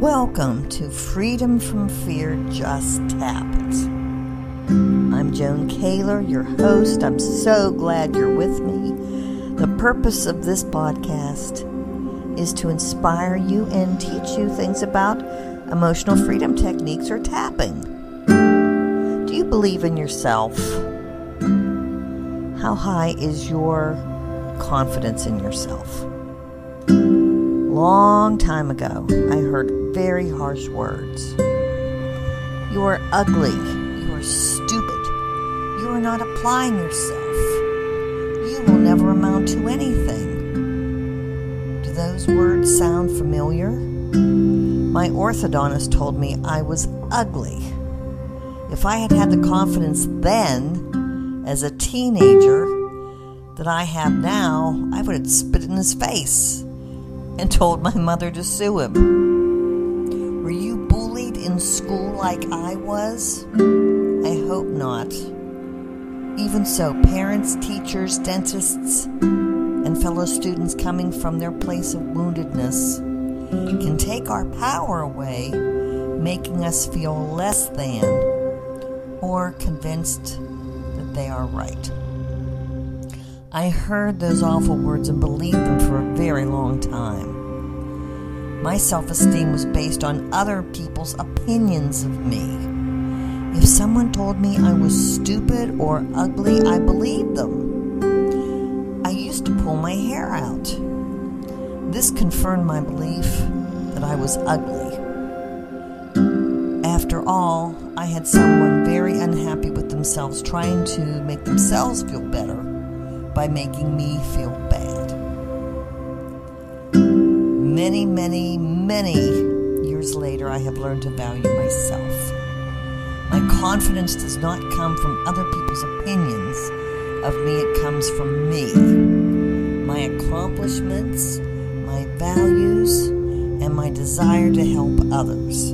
Welcome to Freedom from Fear Just Tap It. I'm Joan Kaler, your host. I'm so glad you're with me. The purpose of this podcast is to inspire you and teach you things about emotional freedom techniques or tapping. Do you believe in yourself? How high is your confidence in yourself? Long time ago, I heard very harsh words. You are ugly. You are stupid. You are not applying yourself. You will never amount to anything. Do those words sound familiar? My orthodontist told me I was ugly. If I had had the confidence then, as a teenager, that I have now, I would have spit in his face and told my mother to sue him. Were you bullied in school like I was? I hope not. Even so, parents, teachers, dentists, and fellow students coming from their place of woundedness can take our power away, making us feel less than or convinced that they are right. I heard those awful words and believed them for a. My self esteem was based on other people's opinions of me. If someone told me I was stupid or ugly, I believed them. I used to pull my hair out. This confirmed my belief that I was ugly. After all, I had someone very unhappy with themselves trying to make themselves feel better by making me feel bad. Many, many, many years later, I have learned to value myself. My confidence does not come from other people's opinions of me, it comes from me. My accomplishments, my values, and my desire to help others.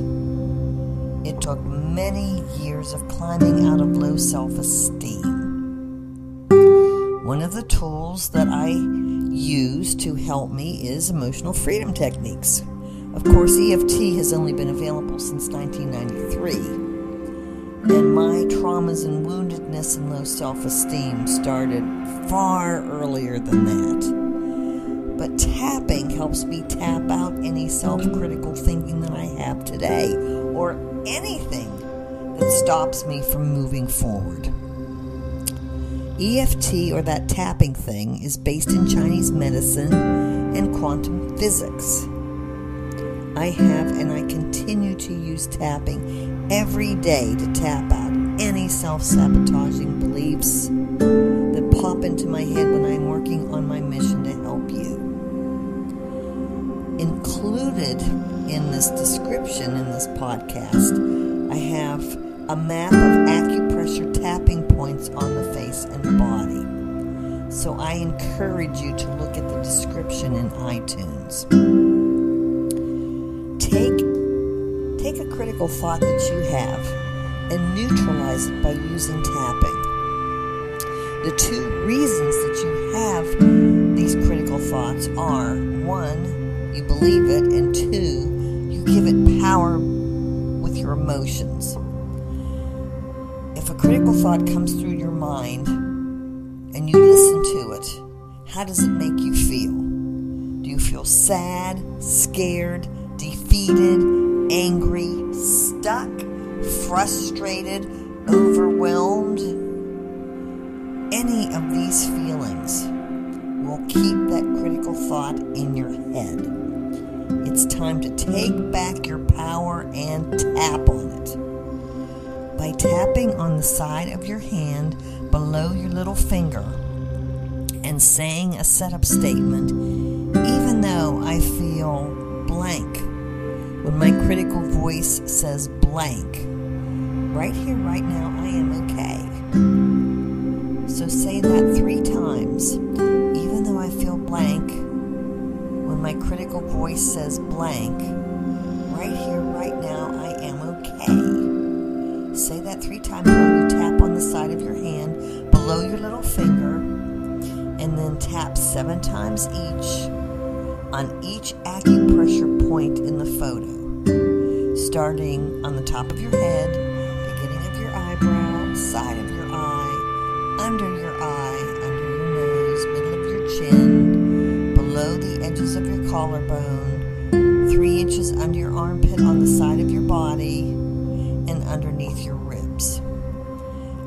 It took many years of climbing out of low self esteem one of the tools that I use to help me is emotional freedom techniques. Of course, EFT has only been available since 1993, and my traumas and woundedness and low self esteem started far earlier than that. But tapping helps me tap out any self critical thinking that I have today or anything that stops me from moving forward. EFT, or that tapping thing, is based in Chinese medicine and quantum physics. I have and I continue to use tapping every day to tap out any self sabotaging beliefs that pop into my head when I'm working on my mission to help you. Included in this description in this podcast, I have a map of acupressure tapping points on the face and body. So I encourage you to look at the description in iTunes. Take take a critical thought that you have and neutralize it by using tapping. The two reasons that you have these critical thoughts are one, you believe it, and two, you give it power with your emotions if a critical thought comes through your mind and you listen to it, how does it make you feel? Do you feel sad, scared, defeated, angry, stuck, frustrated, overwhelmed? Any of these feelings will keep that critical thought in your head. It's time to take back your power and tap on it by tapping on the side of your hand below your little finger and saying a setup statement, even though I feel blank. When my critical voice says blank, right here, right now, I am okay. So say that three times, even though I feel blank. When my critical voice says blank, right here, right now, I am that three times while you tap on the side of your hand below your little finger, and then tap seven times each on each acupressure point in the photo. starting on the top of your head, beginning of your eyebrow, side of your eye, under your eye, under your nose, middle of your chin, below the edges of your collarbone, three inches under your armpit on the side of your body, your ribs.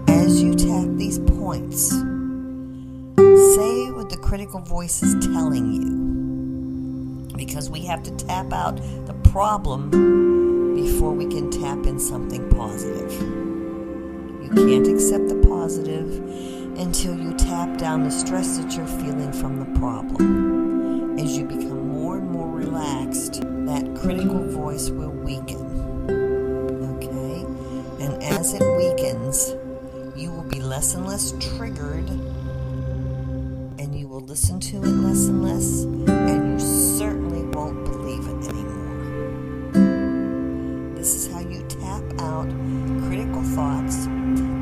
As you tap these points, say what the critical voice is telling you. Because we have to tap out the problem before we can tap in something positive. You can't accept the positive until you tap down the stress that you're feeling from the problem. As you become more and more relaxed, that critical voice will weaken. It weakens, you will be less and less triggered, and you will listen to it less and less, and you certainly won't believe it anymore. This is how you tap out critical thoughts.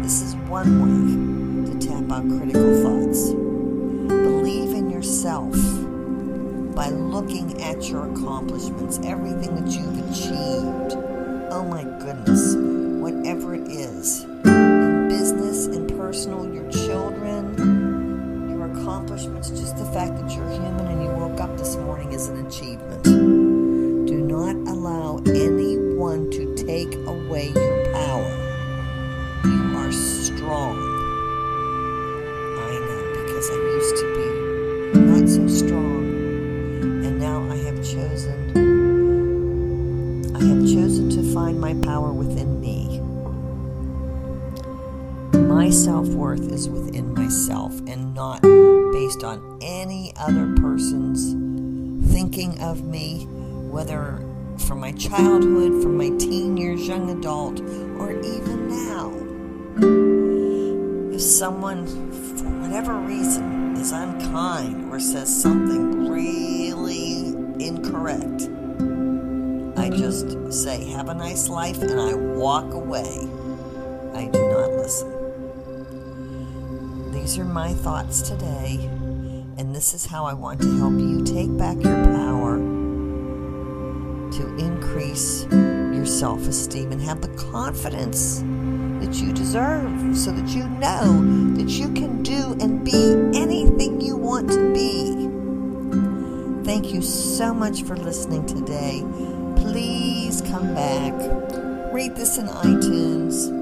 This is one way to tap out critical thoughts. Believe in yourself by looking at your accomplishments, everything that you've achieved. Oh my goodness, whatever it is My self worth is within myself and not based on any other person's thinking of me, whether from my childhood, from my teen years, young adult, or even now. If someone, for whatever reason, is unkind or says something really incorrect, I just say, Have a nice life, and I walk away. I do. These are my thoughts today, and this is how I want to help you take back your power to increase your self esteem and have the confidence that you deserve so that you know that you can do and be anything you want to be. Thank you so much for listening today. Please come back, rate this in iTunes,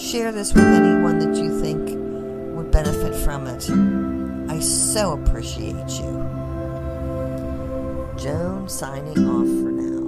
share this with anyone that you think benefit from it. I so appreciate you. Joan signing off for now.